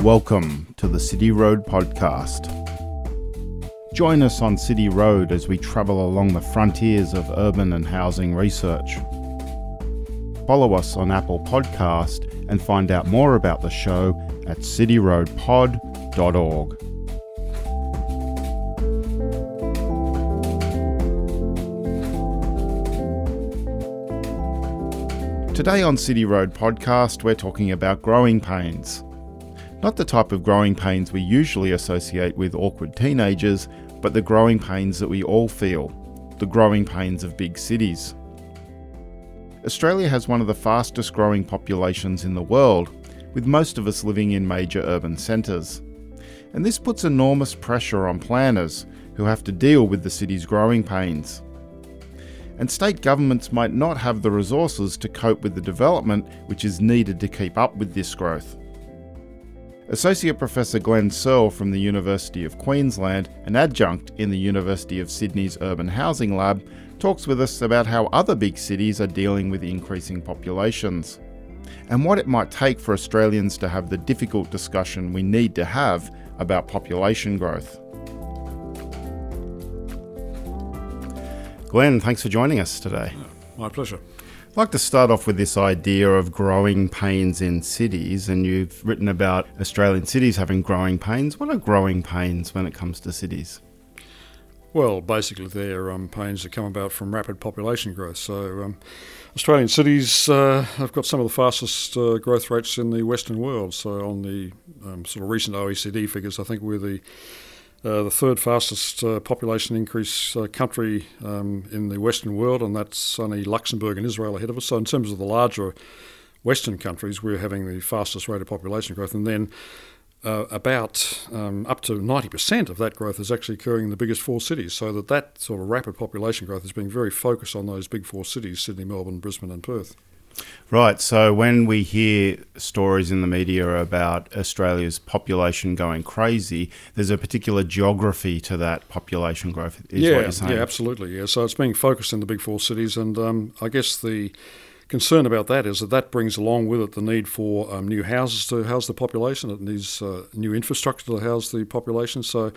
Welcome to the City Road Podcast. Join us on City Road as we travel along the frontiers of urban and housing research. Follow us on Apple Podcast and find out more about the show at cityroadpod.org. Today on City Road Podcast, we're talking about growing pains. Not the type of growing pains we usually associate with awkward teenagers, but the growing pains that we all feel the growing pains of big cities. Australia has one of the fastest growing populations in the world, with most of us living in major urban centres. And this puts enormous pressure on planners who have to deal with the city's growing pains and state governments might not have the resources to cope with the development which is needed to keep up with this growth. Associate Professor Glenn Searle from the University of Queensland, an adjunct in the University of Sydney's Urban Housing Lab, talks with us about how other big cities are dealing with increasing populations, and what it might take for Australians to have the difficult discussion we need to have about population growth. Glenn, thanks for joining us today. My pleasure. Like to start off with this idea of growing pains in cities, and you've written about Australian cities having growing pains. What are growing pains when it comes to cities? Well, basically, they're um, pains that come about from rapid population growth. So, um, Australian cities uh, have got some of the fastest uh, growth rates in the Western world. So, on the um, sort of recent OECD figures, I think we're the uh, the third fastest uh, population increase uh, country um, in the Western world, and that's only Luxembourg and Israel ahead of us. So, in terms of the larger Western countries, we're having the fastest rate of population growth, and then uh, about um, up to 90% of that growth is actually occurring in the biggest four cities. So that that sort of rapid population growth is being very focused on those big four cities: Sydney, Melbourne, Brisbane, and Perth. Right. So when we hear stories in the media about Australia's population going crazy, there's a particular geography to that population growth. yeah, yeah, absolutely. Yeah. So it's being focused in the big four cities, and um, I guess the concern about that is that that brings along with it the need for um, new houses to house the population. It needs uh, new infrastructure to house the population. So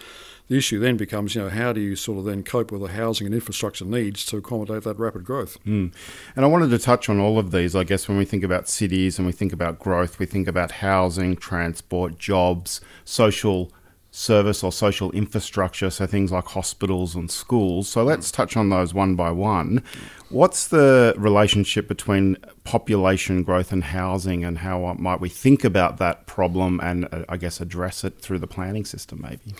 the issue then becomes, you know, how do you sort of then cope with the housing and infrastructure needs to accommodate that rapid growth? Mm. And I wanted to touch on all of these. I guess when we think about cities and we think about growth, we think about housing, transport, jobs, social service or social infrastructure, so things like hospitals and schools. So let's touch on those one by one. What's the relationship between population growth and housing, and how might we think about that problem and, uh, I guess, address it through the planning system, maybe?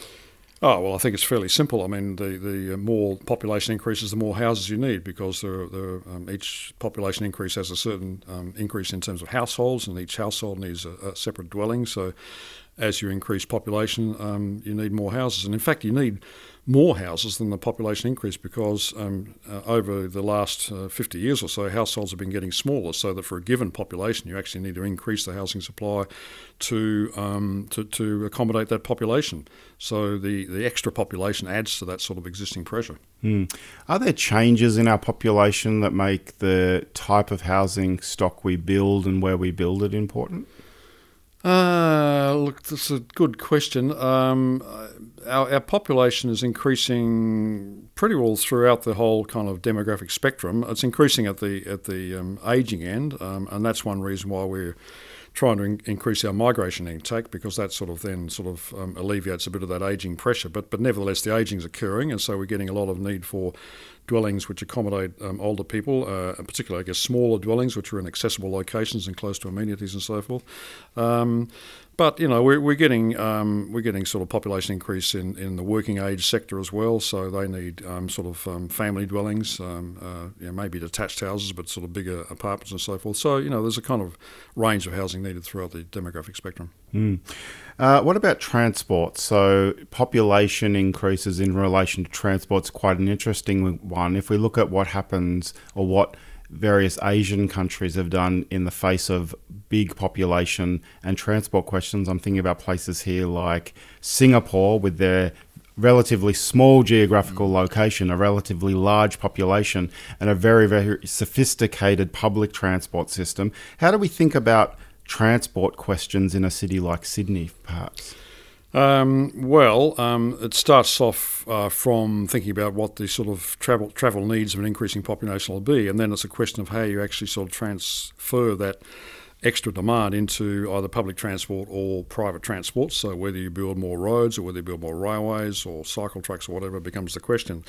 Oh well, I think it's fairly simple. I mean, the the more population increases, the more houses you need because there, there, um, each population increase has a certain um, increase in terms of households, and each household needs a, a separate dwelling. So, as you increase population, um, you need more houses. And in fact, you need more houses than the population increase because um, uh, over the last uh, 50 years or so, households have been getting smaller, so that for a given population, you actually need to increase the housing supply to, um, to, to accommodate that population. So the, the extra population adds to that sort of existing pressure. Mm. Are there changes in our population that make the type of housing stock we build and where we build it important? Uh, look, that's a good question. Um, our, our, population is increasing pretty well throughout the whole kind of demographic spectrum. It's increasing at the at the um, aging end, um, and that's one reason why we're trying to in- increase our migration intake because that sort of then sort of um, alleviates a bit of that aging pressure. But but nevertheless, the aging is occurring, and so we're getting a lot of need for dwellings which accommodate um, older people, uh, in particular, I guess, smaller dwellings which are in accessible locations and close to amenities and so forth. Um, but you know we're, we're getting um, we're getting sort of population increase in, in the working age sector as well. So they need um, sort of um, family dwellings, um, uh, you know, maybe detached houses, but sort of bigger apartments and so forth. So you know there's a kind of range of housing needed throughout the demographic spectrum. Mm. Uh, what about transport? So population increases in relation to transport is quite an interesting one. If we look at what happens or what various Asian countries have done in the face of big population and transport questions. I'm thinking about places here like Singapore with their relatively small geographical mm. location, a relatively large population, and a very, very sophisticated public transport system. How do we think about transport questions in a city like Sydney, perhaps? Um, well, um, it starts off uh, from thinking about what the sort of travel travel needs of an increasing population will be, and then it's a question of how you actually sort of transfer that extra demand into either public transport or private transport. So whether you build more roads or whether you build more railways or cycle tracks or whatever becomes the question,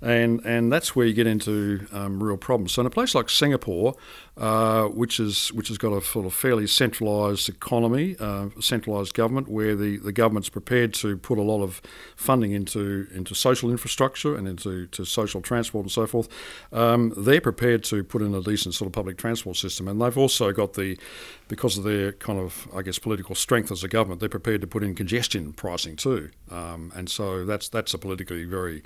and and that's where you get into um, real problems. So in a place like Singapore, uh, which is which has got a sort of fairly centralised economy, uh, centralised government, where the, the government's prepared to put a lot of funding into into social infrastructure and into to social transport and so forth. Um, they're prepared to put in a decent sort of public transport system, and they've also got the because of their kind of, I guess, political strength as a government, they're prepared to put in congestion pricing too. Um, and so that's that's a politically very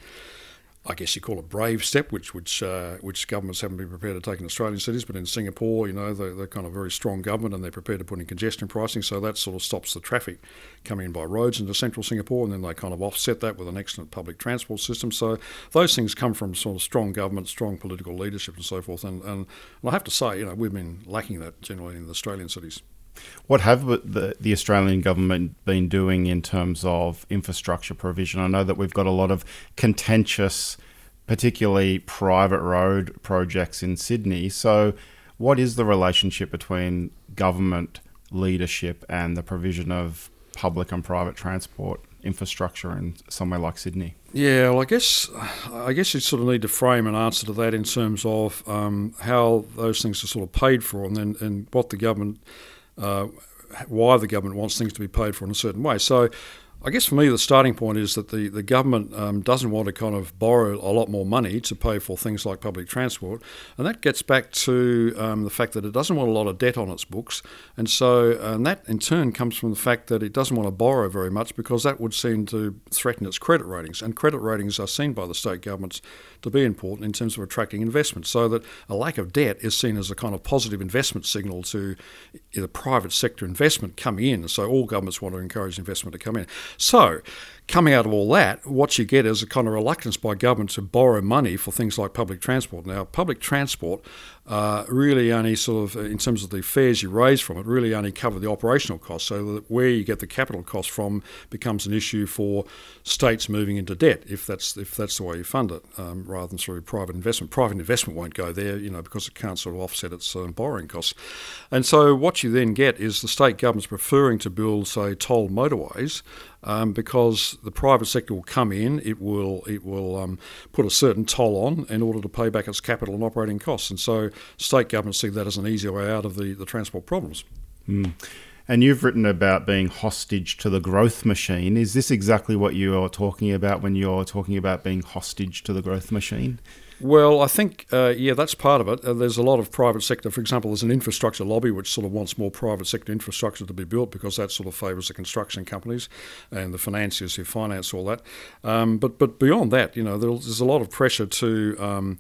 I guess you call it brave step, which which uh, which governments haven't been prepared to take in Australian cities, but in Singapore, you know, they're, they're, kind of very strong government and they're prepared to put in congestion pricing, so that sort of stops the traffic coming in by roads into central Singapore, and then they kind of offset that with an excellent public transport system. So those things come from sort of strong government, strong political leadership, and so forth. And, and, and I have to say, you know, we've been lacking that generally in the Australian cities. What have the, the Australian government been doing in terms of infrastructure provision? I know that we've got a lot of contentious, particularly private road projects in Sydney. So, what is the relationship between government leadership and the provision of public and private transport infrastructure in somewhere like Sydney? Yeah, well, I guess I guess you sort of need to frame an answer to that in terms of um, how those things are sort of paid for, and then and what the government uh, why the government wants things to be paid for in a certain way. So I guess for me, the starting point is that the, the government um, doesn't want to kind of borrow a lot more money to pay for things like public transport. And that gets back to um, the fact that it doesn't want a lot of debt on its books. And so, and that in turn comes from the fact that it doesn't want to borrow very much because that would seem to threaten its credit ratings. And credit ratings are seen by the state governments to be important in terms of attracting investment. So that a lack of debt is seen as a kind of positive investment signal to the private sector investment coming in. So all governments want to encourage investment to come in. So, coming out of all that, what you get is a kind of reluctance by government to borrow money for things like public transport. Now, public transport uh, really only sort of, in terms of the fares you raise from it, really only cover the operational costs. So that where you get the capital cost from becomes an issue for states moving into debt if that's if that's the way you fund it, um, rather than through private investment. Private investment won't go there, you know, because it can't sort of offset its um, borrowing costs. And so what you then get is the state governments preferring to build, say, toll motorways um, because the private sector will come in, it will it will um, put a certain toll on in order to pay back its capital and operating costs, and so state governments see that as an easier way out of the, the transport problems. Mm. And you've written about being hostage to the growth machine. Is this exactly what you are talking about when you're talking about being hostage to the growth machine? Well, I think, uh, yeah, that's part of it. Uh, there's a lot of private sector. For example, there's an infrastructure lobby which sort of wants more private sector infrastructure to be built because that sort of favours the construction companies and the financiers who finance all that. Um, but but beyond that, you know, there's a lot of pressure to um,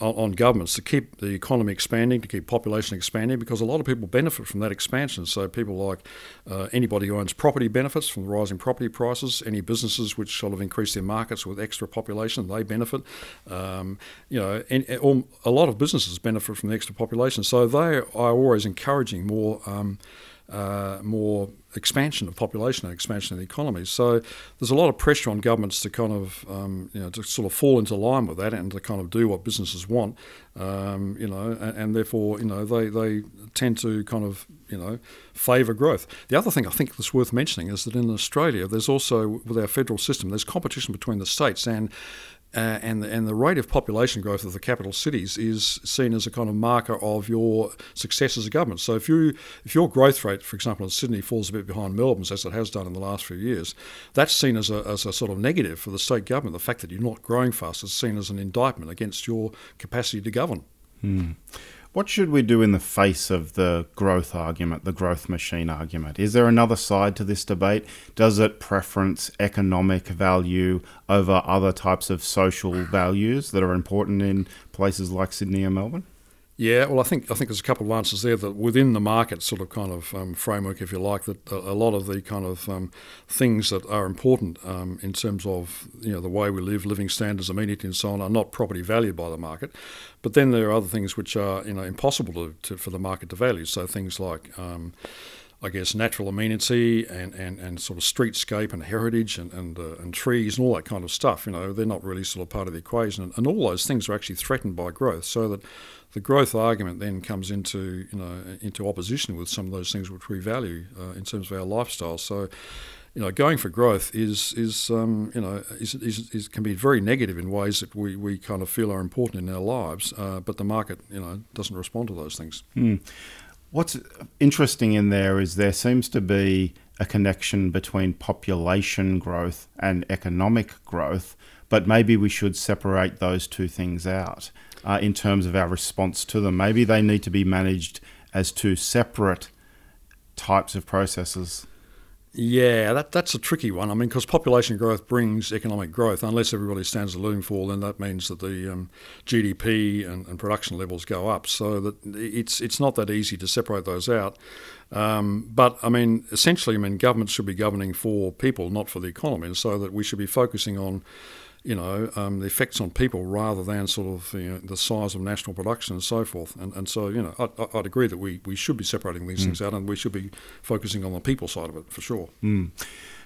on governments to keep the economy expanding, to keep population expanding, because a lot of people benefit from that expansion. So people like uh, anybody who owns property benefits from the rising property prices. Any businesses which sort of increase their markets with extra population, they benefit. Um, you know, and, and, a lot of businesses benefit from the extra population. So they are always encouraging more. Um, uh, more expansion of population and expansion of the economy. So there's a lot of pressure on governments to kind of, um, you know, to sort of fall into line with that and to kind of do what businesses want, um, you know, and, and, therefore, you know, they, they tend to kind of, you know, favour growth. The other thing I think that's worth mentioning is that in Australia, there's also, with our federal system, there's competition between the states and uh, and, and the rate of population growth of the capital cities is seen as a kind of marker of your success as a government. So if you if your growth rate, for example, in Sydney falls a bit behind Melbourne's as it has done in the last few years, that's seen as a, as a sort of negative for the state government. The fact that you're not growing fast is seen as an indictment against your capacity to govern. Hmm. What should we do in the face of the growth argument, the growth machine argument? Is there another side to this debate? Does it preference economic value over other types of social values that are important in places like Sydney and Melbourne? Yeah, well, I think I think there's a couple of answers there that within the market sort of kind of um, framework, if you like, that a lot of the kind of um, things that are important um, in terms of you know the way we live, living standards, amenity, and so on, are not property valued by the market. But then there are other things which are you know impossible to, to for the market to value. So things like um, I guess, natural amenity and, and, and sort of streetscape and heritage and and, uh, and trees and all that kind of stuff. You know, they're not really sort of part of the equation, and, and all those things are actually threatened by growth. So that the growth argument then comes into you know into opposition with some of those things which we value uh, in terms of our lifestyle. So you know, going for growth is is um, you know is, is, is, can be very negative in ways that we, we kind of feel are important in our lives, uh, but the market you know doesn't respond to those things. Mm. What's interesting in there is there seems to be a connection between population growth and economic growth, but maybe we should separate those two things out uh, in terms of our response to them. Maybe they need to be managed as two separate types of processes. Yeah, that, that's a tricky one. I mean, because population growth brings economic growth. Unless everybody stands a living fall, then that means that the um, GDP and, and, production levels go up. So that it's it's not that easy to separate those out. Um, but I mean, essentially, I mean, governments should be governing for people, not for the economy, and so that we should be focusing on you know, um, the effects on people rather than sort of you know, the size of national production and so forth. And, and so, you know, I, would agree that we, we should be separating these mm. things out and we should be focusing on the people side of it for sure. Mm.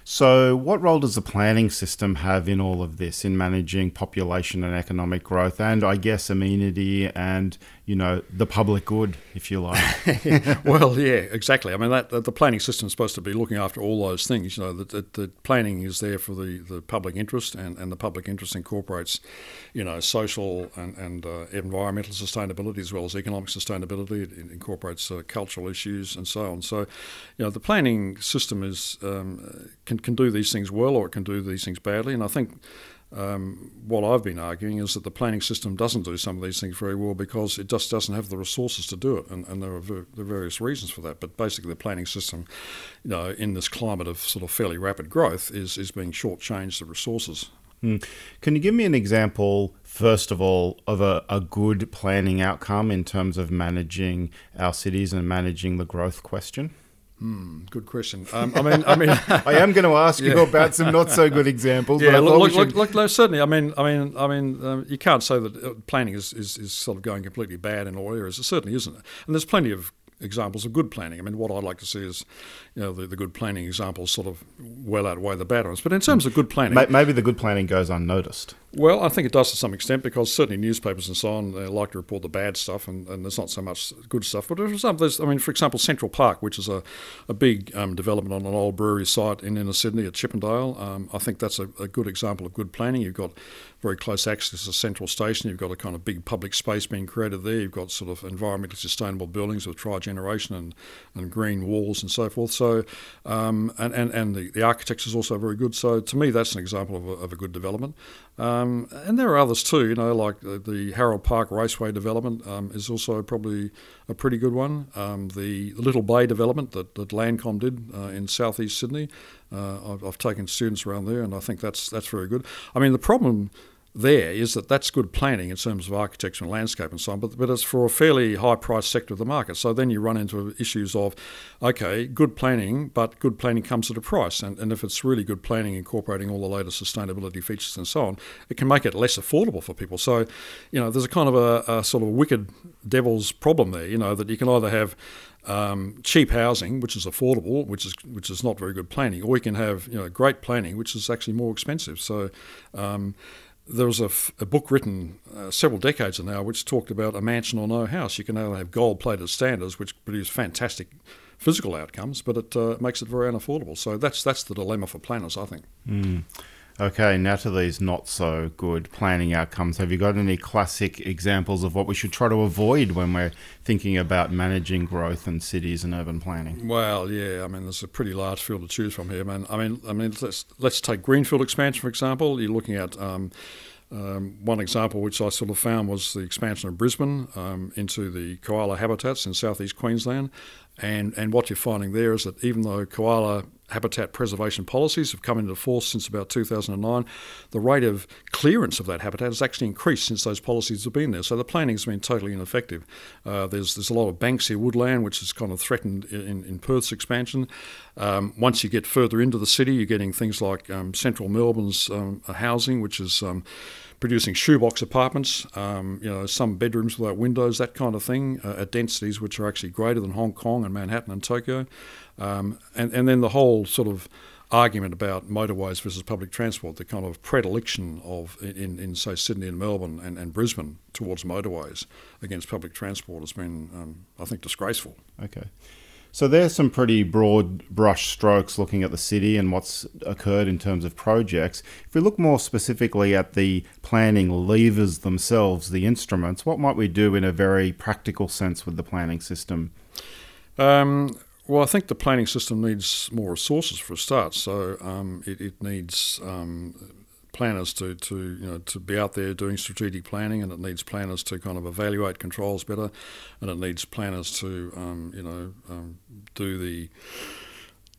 So, what role does the planning system have in all of this, in managing population and economic growth, and I guess amenity and you know the public good, if you like? well, yeah, exactly. I mean, that, the planning system is supposed to be looking after all those things. You know, the, the planning is there for the, the public interest, and, and the public interest incorporates, you know, social and, and uh, environmental sustainability as well as economic sustainability. It, it incorporates uh, cultural issues and so on. So, you know, the planning system is um, can can do these things well or it can do these things badly. And I think um, what I've been arguing is that the planning system doesn't do some of these things very well because it just doesn't have the resources to do it, and, and there, are ver- there, are various reasons for that. But basically, the planning system, you know, in this climate of sort of fairly rapid growth, is is being shortchanged the resources. Mm. Can you give me an example, first of all, of a, a good planning outcome in terms of managing our cities and managing the growth question? Hmm, good question. Um, I mean, I mean, I am going to ask yeah. you about some not so good examples. Yeah, look, look, look, look, certainly. I mean, I mean, I mean, um, you can't say that uh, planning is, is, is sort of going completely bad in all areas. It certainly isn't. And there's plenty of examples of good planning. I mean, what I'd like to see is, you know, the, the good planning examples sort of well outweigh the bad ones. But in terms of good planning, maybe the good planning goes unnoticed. Well, I think it does to some extent because certainly newspapers and so on they like to report the bad stuff, and, and there's not so much good stuff. But there's there's, I mean, for example, Central Park, which is a, a big um, development on an old brewery site in inner Sydney at Chippendale. Um, I think that's a, a, good example of good planning. You've got very close access to Central Station. You've got a kind of big public space being created there. You've got sort of environmentally sustainable buildings with tri-generation and, and green walls and so forth. So, um, and, and, and the, the architecture is also very good. So to me, that's an example of a, of a good development. Um, and there are others too, you know, like the, the Harold Park Raceway development um, is also probably a pretty good one. Um, the, the, Little Bay development that, that Landcom did uh, in southeast Sydney, uh, I've, I've, taken students around there, and I think that's that's very good. I mean, the problem there is that that's good planning in terms of architecture and landscape and so on, but, but it's for a fairly high price sector of the market. So then you run into issues of, okay, good planning, but good planning comes at a price. And, and if it's really good planning, incorporating all the latest sustainability features and so on, it can make it less affordable for people. So, you know, there's a kind of a, a sort of a wicked devil's problem there, you know, that you can either have um, cheap housing, which is affordable, which is which is not very good planning, or you can have you know great planning, which is actually more expensive. So um, there was a, f- a book written uh, several decades ago now which talked about a mansion or no house. You can either have gold plated standards, which produce fantastic physical outcomes, but it uh, makes it very unaffordable. So that's that's the dilemma for planners, I think. Mm. Okay, now to these not so good planning outcomes. Have you got any classic examples of what we should try to avoid when we're thinking about managing growth in cities and urban planning? Well, yeah, I mean, there's a pretty large field to choose from here, man. I mean, I mean, let's let's take greenfield expansion for example. You're looking at um, um, one example which I sort of found was the expansion of Brisbane um, into the koala habitats in southeast Queensland. And, and what you're finding there is that even though koala habitat preservation policies have come into force since about 2009, the rate of clearance of that habitat has actually increased since those policies have been there. So the planning has been totally ineffective. Uh, there's there's a lot of Banksia woodland which is kind of threatened in, in Perth's expansion. Um, once you get further into the city, you're getting things like um, central Melbourne's um, housing, which is um, producing shoebox apartments, um, you know, some bedrooms without windows, that kind of thing, uh, at densities which are actually greater than Hong Kong and Manhattan and Tokyo. Um, and, and then the whole sort of argument about motorways versus public transport, the kind of predilection of, in, in say, Sydney and Melbourne and, and Brisbane towards motorways against public transport has been, um, I think, disgraceful. Okay. So there's some pretty broad brush strokes looking at the city and what's occurred in terms of projects. If we look more specifically at the planning levers themselves, the instruments, what might we do in a very practical sense with the planning system? Um, well, I think the planning system needs more resources for a start. So um, it, it, needs um, planners to, to you know to be out there doing strategic planning, and it needs planners to kind of evaluate controls better, and it needs planners to um, you know um, do the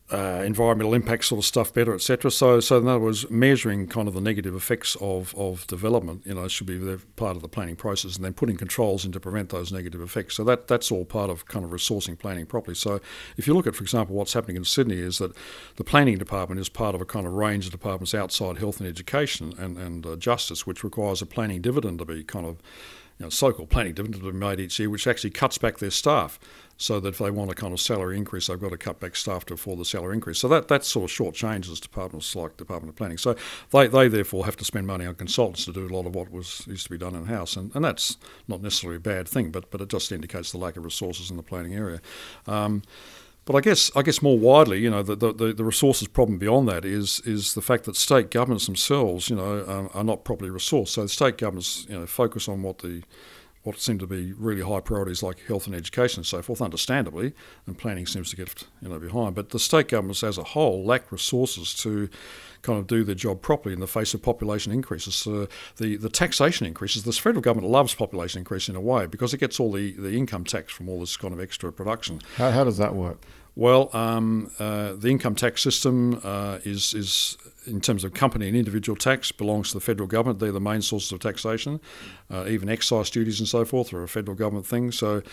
uh, environmental impact sort of stuff better, etc. So, so in other words, measuring kind of the negative effects of, of development, you know, should be part of the planning process, and then putting controls in to prevent those negative effects. So that that's all part of kind of resourcing planning properly. So, if you look at, for example, what's happening in Sydney is that the planning department is part of a kind of range of departments outside health and education and and uh, justice, which requires a planning dividend to be kind of you know, so-called planning dividend to be made each year, which actually cuts back their staff so that if they want a kind of salary increase, they've got to cut back staff to afford the salary increase. So that, that sort of short changes departments like Department of Planning. So they, they therefore have to spend money on consultants to do a lot of what was used to be done in house, and, and that's not necessarily a bad thing, but but it just indicates the lack of resources in the planning area. Um, but I guess I guess more widely, you know, the, the, the, resources problem beyond that is is the fact that state governments themselves, you know, um, are not properly resourced. So the state governments, you know, focus on what the what seem to be really high priorities like health and education and so forth, understandably, and planning seems to get you know behind. But the state governments as a whole lack resources to kind of do their job properly in the face of population increases. Uh, the the taxation increases. The federal government loves population increase in a way because it gets all the, the income tax from all this kind of extra production. How, how does that work? Well, um, uh, the income tax system uh, is is in terms of company and individual tax belongs to the federal government. They're the main sources of taxation. Uh, even excise duties and so forth are a federal government thing. So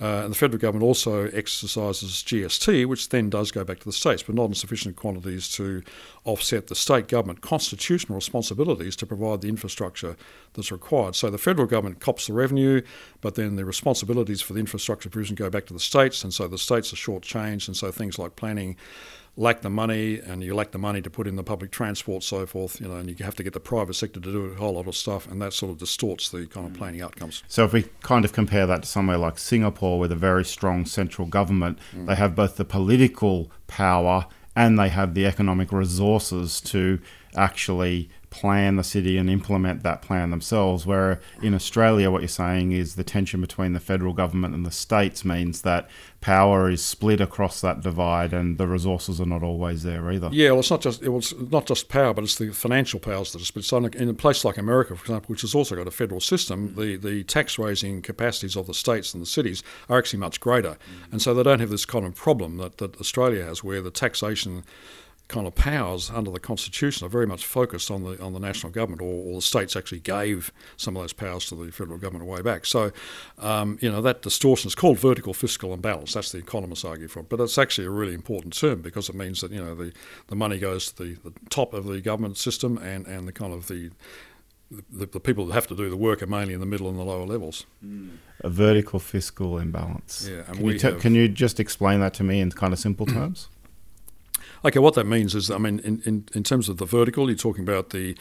uh, and the federal government also exercises GST, which then does go back to the states, but not in sufficient quantities to offset the state government constitutional responsibilities to provide the infrastructure that's required. So the federal government cops the revenue, but then the responsibilities for the infrastructure provision go back to the states, and so the states are shortchanged, and so things like planning lack the money and you lack the money to put in the public transport, so forth, you know, and you have to get the private sector to do a whole lot of stuff, and that sort of distorts the kind of planning outcomes. So if we kind of compare that to somewhere like Singapore with a very strong central government, mm. they have both the political power and they have the economic resources to actually plan the city and implement that plan themselves. Where in Australia, what you're saying is the tension between the federal government and the states means that power is split across that divide, and the resources are not always there either. Yeah, well, it's not just it was not just power, but it's the financial powers that are split. So in a place like America, for example, which has also got a federal system, the the tax raising capacities of the states and the cities are actually much greater, mm. and so they don't have this kind of problem that, that Australia has, where the taxation kind of powers under the Constitution are very much focused on the on the national government, or, or the states actually gave some of those powers to the federal government way back. So, um, you know, that distortion is called vertical fiscal imbalance. That's the economists argue for it, but it's actually a really important term because it means that you know the, the money goes to the, the top of the government system, and, and the kind of the the, the, people that have to do the work are mainly in the middle and the lower levels. Mm. A vertical fiscal imbalance. Yeah, can you, t- can you just explain that to me in kind of simple terms? Okay, what that means is, I mean, in, in, in terms of the vertical, you're talking about the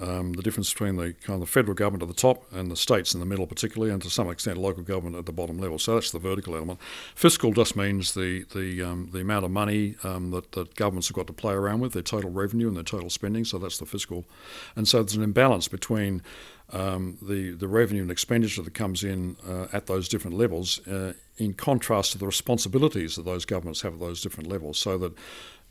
um, the difference between the kind of the federal government at the top and the states in the middle, particularly, and to some extent local government at the bottom level. So that's the vertical element. Fiscal just means the the um, the amount of money um, that, that governments have got to play around with, their total revenue and their total spending. So that's the fiscal, and so there's an imbalance between um, the the revenue and expenditure that comes in uh, at those different levels, uh, in contrast to the responsibilities that those governments have at those different levels. So that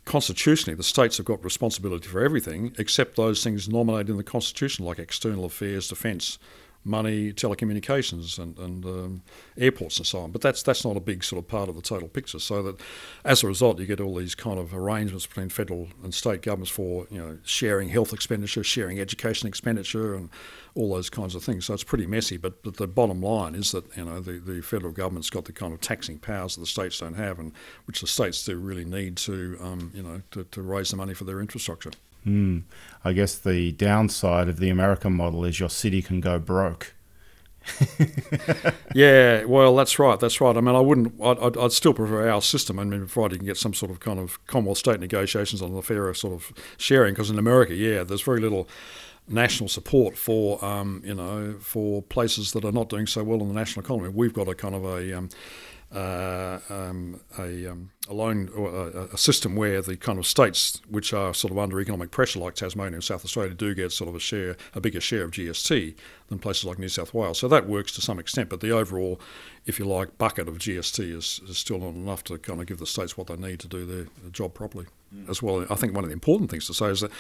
constitutionally, the states have got responsibility for everything except those things nominated in the Constitution, like external affairs, defence, money, telecommunications, and, and um, airports and so on. But that's that's not a big sort of part of the total picture. So that as a result, you get all these kind of arrangements between federal and state governments for you know sharing health expenditure, sharing education expenditure, and all those kinds of things. So it's pretty messy. But, but the bottom line is that you know the, the federal government's got the kind of taxing powers that the states don't have, and which the states do really need to um, you know to, to raise the money for their infrastructure. Mm. I guess the downside of the American model is your city can go broke. yeah, well, that's right. That's right. I mean, I wouldn't. I'd, I'd, still prefer our system. I mean, provided you can get some sort of kind of Commonwealth state negotiations on the fairer sort of sharing. Because in America, yeah, there's very little national support for um, you know for places that are not doing so well in the national economy. We've got a kind of a um, uh, um, a, um, a loan or a, a, system where the kind of states which are sort of under economic pressure, like Tasmania and South Australia, do get sort of a share, a bigger share of GST than places like New South Wales. So that works to some extent, but the overall, if you like, bucket of GST is, is still not enough to kind of give the states what they need to do their, their job properly. Mm. As well, I think one of the important things to say is that,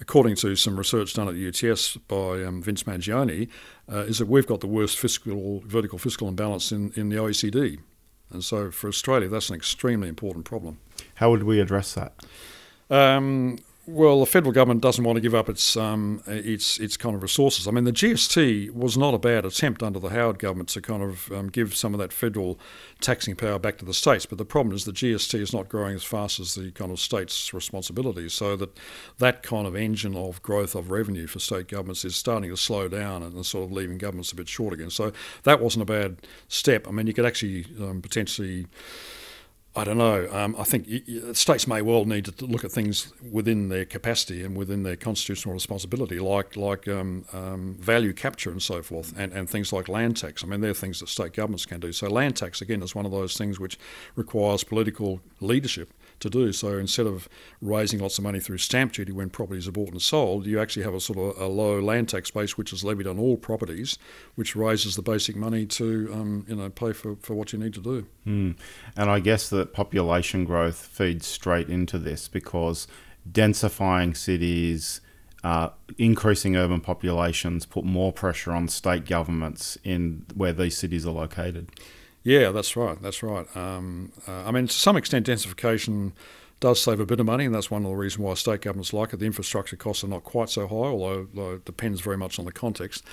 according to some research done at the UTS by um, Vince Mangioni, uh, is that we've got the worst fiscal vertical fiscal imbalance in, in the OECD. And so for Australia, that's an extremely important problem. How would we address that? Um, well, the federal government doesn't want to give up its um, its its kind of resources. I mean, the GST was not a bad attempt under the Howard government to kind of um, give some of that federal taxing power back to the states. But the problem is the GST is not growing as fast as the kind of states' responsibilities. So that that kind of engine of growth of revenue for state governments is starting to slow down and sort of leaving governments a bit short again. So that wasn't a bad step. I mean, you could actually um, potentially I don't know. Um, I think states may well need to look at things within their capacity and within their constitutional responsibility, like like um, um, value capture and so forth, and, and things like land tax. I mean, they're things that state governments can do. So land tax again is one of those things which requires political leadership to do. So instead of raising lots of money through stamp duty when properties are bought and sold, you actually have a sort of a low land tax base which is levied on all properties, which raises the basic money to um, you know pay for, for what you need to do. Mm. And I guess that population growth feeds straight into this because densifying cities. Uh, increasing urban populations put more pressure on state governments in where these cities are located. Yeah, that's right. That's right. Um, uh, I mean, to some extent, densification does save a bit of money, and that's one of the reasons why state governments like it. The infrastructure costs are not quite so high, although, although it depends very much on the context.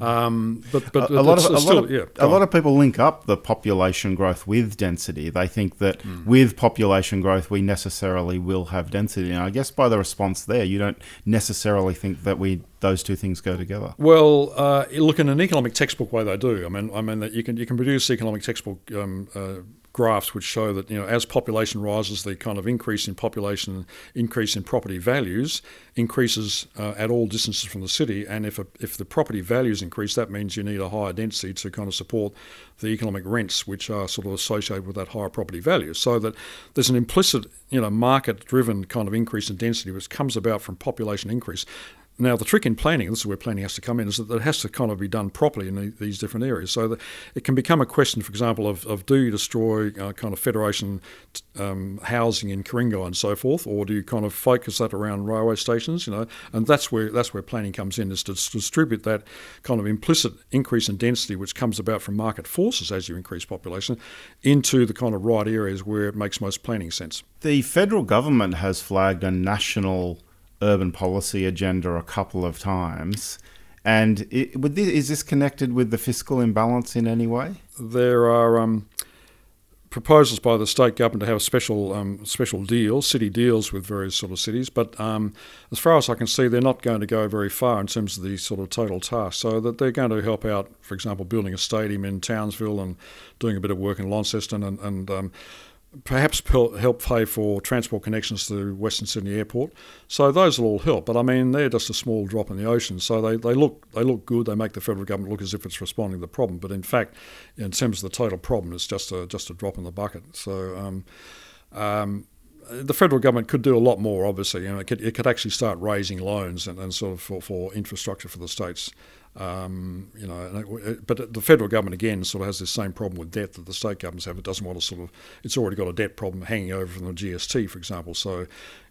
Um, but but a, a lot of a, still, lot of, yeah, a lot of people link up the population growth with density. They think that mm. with population growth we necessarily will have density. And I guess by the response there, you don't necessarily think that we those two things go together. Well, uh, look in an economic textbook way they do. I mean, I mean that you can you can produce economic textbook. Um, uh, graphs which show that you know as population rises, the kind of increase in population, increase in property values increases uh, at all distances from the city. And if a, if the property values increase, that means you need a higher density to kind of support the economic rents which are sort of associated with that higher property value. So that there's an implicit you know market driven kind of increase in density which comes about from population increase. Now, the trick in planning, this is where planning has to come in, is that it has to kind of be done properly in the, these different areas. So that it can become a question, for example, of, of do you destroy uh, kind of Federation um, housing in Ku-ring-gai and so forth, or do you kind of focus that around railway stations? You know, and that's where that's where planning comes in, is to distribute that kind of implicit increase in density, which comes about from market forces as you increase population, into the kind of right areas where it makes most planning sense. The federal government has flagged a national urban policy agenda a couple of times. And it, this, is this connected with the fiscal imbalance in any way? There are um, proposals by the state government to have special um, special deals, city deals with various sort of cities. But um, as far as I can see, they're not going to go very far in terms of the sort of total task. So that they're going to help out, for example, building a stadium in Townsville and doing a bit of work in Launceston and, and um, perhaps help pay for transport connections to Western Sydney Airport. So those will all help. But I mean, they're just a small drop in the ocean. So they, they look they look good. They make the federal government look as if it's responding to the problem. But in fact, in terms of the total problem, it's just a just a drop in the bucket. So. Um, um, the federal government could do a lot more. Obviously, you know, it could, it could actually start raising loans and, and sort of for, for infrastructure for the states. Um, you know, but the federal government again sort of has this same problem with debt that the state governments have. It doesn't want to sort of, it's already got a debt problem hanging over from the GFC, for example. So,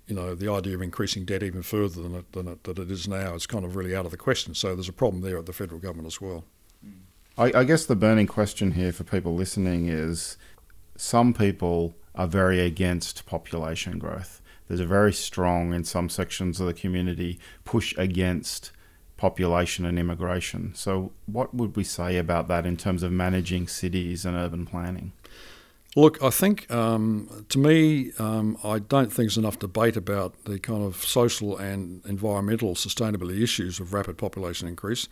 you know, the idea of increasing debt even further than it, than it, that it is now is kind of really out of the question. So there's a problem there at the federal government as well. I, I guess the burning question here for people listening is, some people are very against population growth. There's a very strong, in some sections of the community, push against population and immigration. So, what would we say about that in terms of managing cities and urban planning? Look, I think um, to me, um, I don't think there's enough debate about the kind of social and environmental sustainability issues of rapid population increase.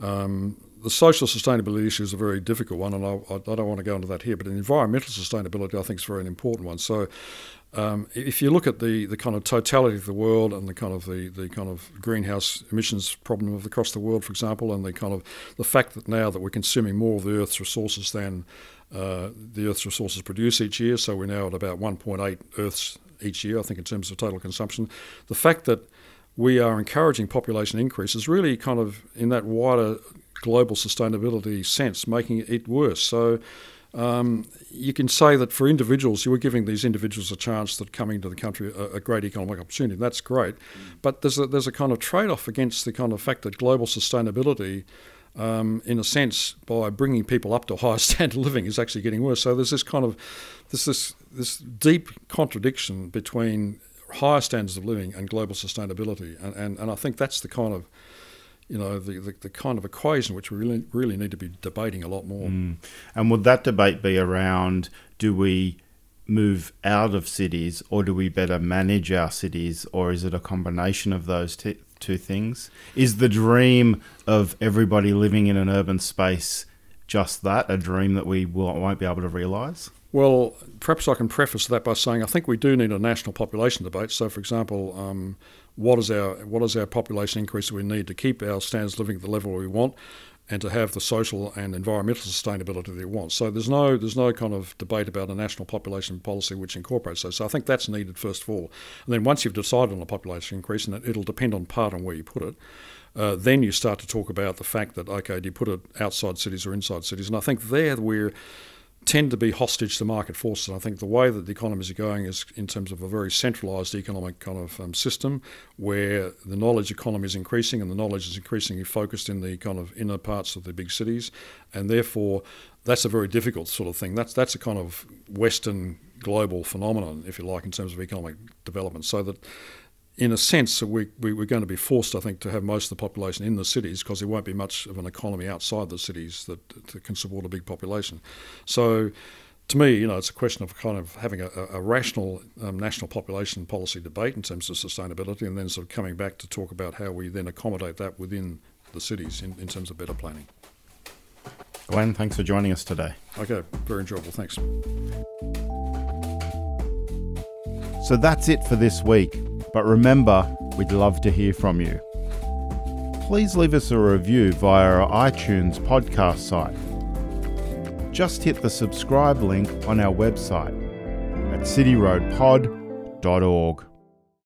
Um, the social sustainability issue is a very difficult one, and I, I, don't want to go into that here. But environmental sustainability, I think, is a very important one. So, um, if you look at the, the kind of totality of the world and the kind of the, the kind of greenhouse emissions problem of across the world, for example, and the kind of the fact that now that we're consuming more of the Earth's resources than uh, the Earth's resources produce each year, so we're now at about 1.8 Earths each year, I think, in terms of total consumption. The fact that we are encouraging population increase is really kind of in that wider global sustainability sense making it worse. So um, you can say that for individuals, you were giving these individuals a chance that coming to the country a, a great economic opportunity. That's great, but there's a, there's a kind of trade-off against the kind of fact that global sustainability, um, in a sense, by bringing people up to a higher standard of living, is actually getting worse. So there's this kind of there's this this deep contradiction between higher standards of living and global sustainability, and, and, and I think that's the kind of you know, the, the, the, kind of equation which we really, really need to be debating a lot more. Mm. And would that debate be around do we move out of cities or do we better manage our cities or is it a combination of those t- two things? Is the dream of everybody living in an urban space just that, a dream that we will, won't be able to realise? Well, perhaps I can preface that by saying I think we do need a national population debate. So, for example, um, what is our what is our population increase that we need to keep our standards of living at the level we want, and to have the social and environmental sustainability that we want. So there's no there's no kind of debate about a national population policy which incorporates those. So I think that's needed first of all. And then once you've decided on a population increase, and it, will depend on part on where you put it. Uh, then you start to talk about the fact that okay, do you put it outside cities or inside cities? And I think there we're tend to be hostage to market forces. I think the way that the economies are going is in terms of a very centralised economic kind of um, system where the knowledge economy is increasing and the knowledge is increasingly focused in the kind of inner parts of the big cities, and therefore that's a very difficult sort of thing. That's that's a kind of Western global phenomenon, if you like, in terms of economic development. So that in a sense, we, we, are going to be forced, I think, to have most of the population in the cities because there won't be much of an economy outside the cities that, that can support a big population. So, to me, you know, it's a question of kind of having a, a rational um, national population policy debate in terms of sustainability, and then sort of coming back to talk about how we then accommodate that within the cities in, in terms of better planning. Glenn, thanks for joining us today. Okay, very enjoyable. Thanks. So that's it for this week. But remember, we'd love to hear from you. Please leave us a review via our iTunes podcast site. Just hit the subscribe link on our website at cityroadpod.org.